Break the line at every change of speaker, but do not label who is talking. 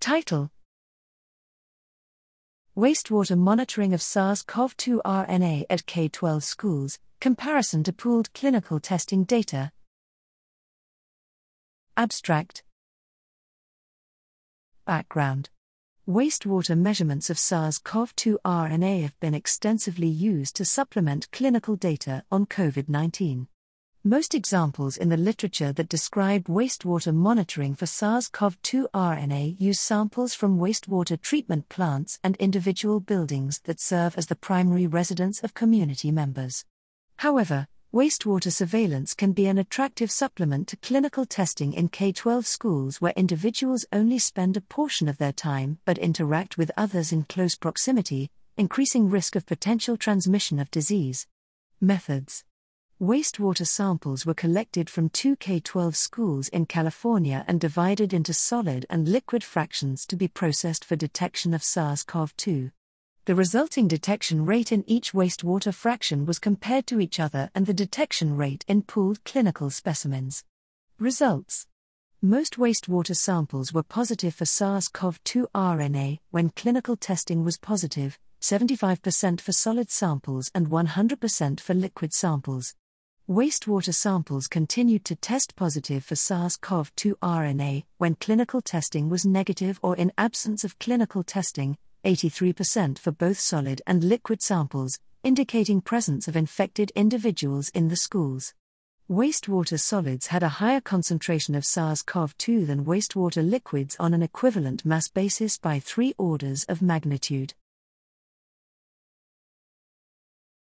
Title Wastewater monitoring of SARS CoV 2 RNA at K 12 schools, comparison to pooled clinical testing data. Abstract Background Wastewater measurements of SARS CoV 2 RNA have been extensively used to supplement clinical data on COVID 19. Most examples in the literature that describe wastewater monitoring for SARS CoV 2 RNA use samples from wastewater treatment plants and individual buildings that serve as the primary residence of community members. However, wastewater surveillance can be an attractive supplement to clinical testing in K 12 schools where individuals only spend a portion of their time but interact with others in close proximity, increasing risk of potential transmission of disease. Methods Wastewater samples were collected from two K 12 schools in California and divided into solid and liquid fractions to be processed for detection of SARS CoV 2. The resulting detection rate in each wastewater fraction was compared to each other and the detection rate in pooled clinical specimens. Results Most wastewater samples were positive for SARS CoV 2 RNA when clinical testing was positive, 75% for solid samples and 100% for liquid samples. Wastewater samples continued to test positive for SARS CoV 2 RNA when clinical testing was negative or in absence of clinical testing, 83% for both solid and liquid samples, indicating presence of infected individuals in the schools. Wastewater solids had a higher concentration of SARS CoV 2 than wastewater liquids on an equivalent mass basis by three orders of magnitude.